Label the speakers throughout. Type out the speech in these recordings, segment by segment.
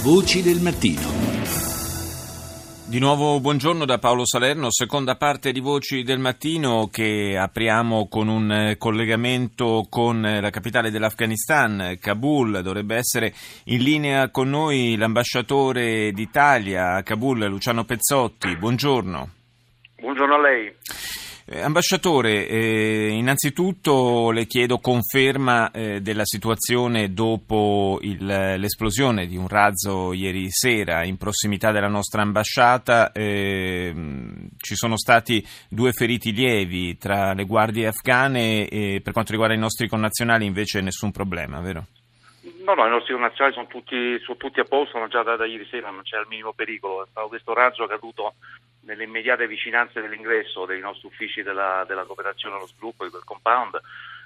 Speaker 1: Voci del mattino.
Speaker 2: Di nuovo buongiorno da Paolo Salerno, seconda parte di Voci del Mattino che apriamo con un eh, collegamento con eh, la capitale dell'Afghanistan, Kabul. Dovrebbe essere in linea con noi l'ambasciatore d'Italia a Kabul, Luciano Pezzotti. Buongiorno.
Speaker 3: Buongiorno a lei.
Speaker 2: Eh, ambasciatore, eh, innanzitutto le chiedo conferma eh, della situazione dopo il, l'esplosione di un razzo ieri sera in prossimità della nostra ambasciata. Ehm, ci sono stati due feriti lievi tra le guardie afghane e per quanto riguarda i nostri connazionali invece nessun problema, vero?
Speaker 3: No, no, i nostri connazionali sono tutti, sono tutti a posto, già da, da, ieri sera non c'è il minimo pericolo. È stato questo razzo caduto nelle immediate vicinanze dell'ingresso dei nostri uffici della, della cooperazione allo sviluppo di quel compound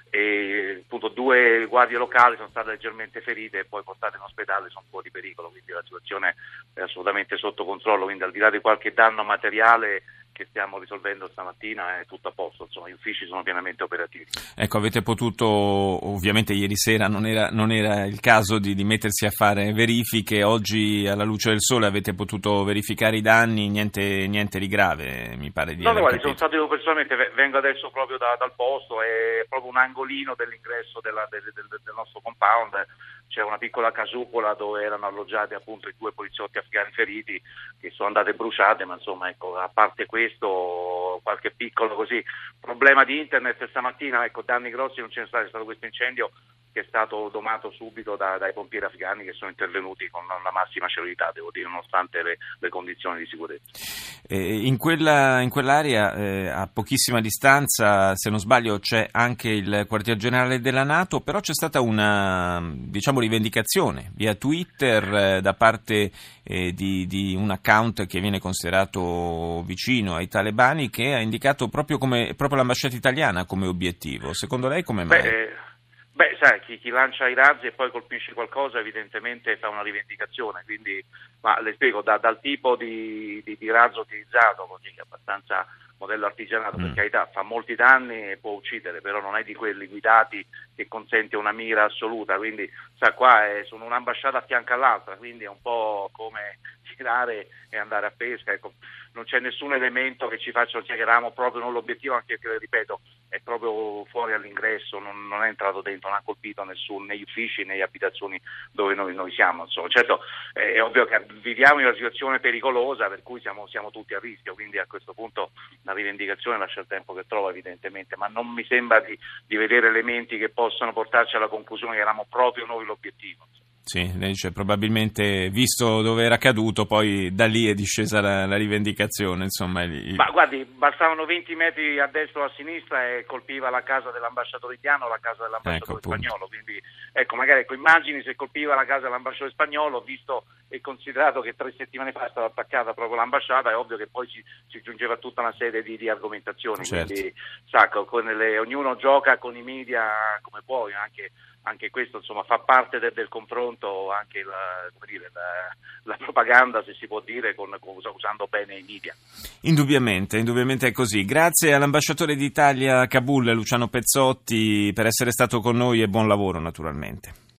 Speaker 3: e appunto due guardie locali sono state leggermente ferite e poi portate in ospedale sono fuori pericolo, quindi la situazione è assolutamente sotto controllo, quindi al di là di qualche danno materiale che stiamo risolvendo stamattina è tutto a posto, insomma gli uffici sono pienamente operativi.
Speaker 2: Ecco, avete potuto, ovviamente ieri sera non era, non era il caso di, di, mettersi a fare verifiche, oggi alla luce del sole avete potuto verificare i danni, niente, niente di grave mi pare di
Speaker 3: no, guardi,
Speaker 2: capito.
Speaker 3: sono stato io personalmente, vengo adesso proprio da, dal posto, è proprio un angolino dell'ingresso della, del, del, del nostro compound, c'è una piccola casupola dove erano alloggiati appunto i due poliziotti afghani feriti che sono andate bruciate, ma insomma ecco, a parte questo qualche piccolo così. Problema di internet stamattina, ecco danni grossi non ce ne è stato questo incendio che è stato domato subito da, dai pompieri afghani che sono intervenuti con la massima celerità, devo dire, nonostante le, le condizioni di sicurezza.
Speaker 2: Eh, in, quella, in, quell'area, eh, a pochissima distanza, se non sbaglio, c'è anche il quartier generale della Nato, però c'è stata una diciamo, rivendicazione via Twitter eh, da parte eh, di, di, un account che viene considerato vicino ai talebani che ha indicato proprio, come, proprio l'ambasciata italiana come obiettivo. Secondo lei come mai?
Speaker 3: Beh, Beh, sai, chi, chi, lancia i razzi e poi colpisce qualcosa evidentemente fa una rivendicazione, quindi, ma le spiego, da, dal tipo di, di, di, razzo utilizzato, così abbastanza modello artigianato, mm. per carità, fa molti danni e può uccidere, però non è di quelli guidati che consente una mira assoluta, quindi sa, qua è, sono un'ambasciata a fianco all'altra, quindi è un po' come tirare e andare a pesca, ecco, non c'è nessun elemento che ci faccia dire che eravamo proprio non l'obiettivo, anche perché, ripeto, è proprio fuori all'ingresso, non, non, è entrato dentro, non ha colpito nessuno, negli uffici, nelle abitazioni dove noi, noi siamo. Insomma. Certo, è ovvio che viviamo in una situazione pericolosa per cui siamo, siamo, tutti a rischio, quindi a questo punto la rivendicazione lascia il tempo che trova evidentemente, ma non mi sembra di, di vedere elementi che possano portarci alla conclusione che eravamo proprio noi l'obiettivo.
Speaker 2: Sì, lei dice probabilmente visto dove era caduto, poi da lì è discesa la, la rivendicazione. Insomma, il...
Speaker 3: Ma guardi, bastavano 20 metri a destra o a sinistra e colpiva la casa dell'ambasciatore indiano o la casa dell'ambasciatore ecco, spagnolo. Quindi, ecco, magari ecco, immagini se colpiva la casa dell'ambasciatore spagnolo, visto e considerato che tre settimane fa è stata attaccata proprio l'ambasciata, è ovvio che poi si, si giungeva tutta una serie di, di argomentazioni.
Speaker 2: Certo.
Speaker 3: Quindi, sa, le, ognuno gioca con i media come può, anche anche questo insomma, fa parte del, del confronto, anche la, dire, la, la, propaganda, se si può dire, con, con, usando bene i media.
Speaker 2: Indubbiamente, indubbiamente è così. Grazie all'ambasciatore d'Italia a Kabul, Luciano Pezzotti, per essere stato con noi e buon lavoro naturalmente.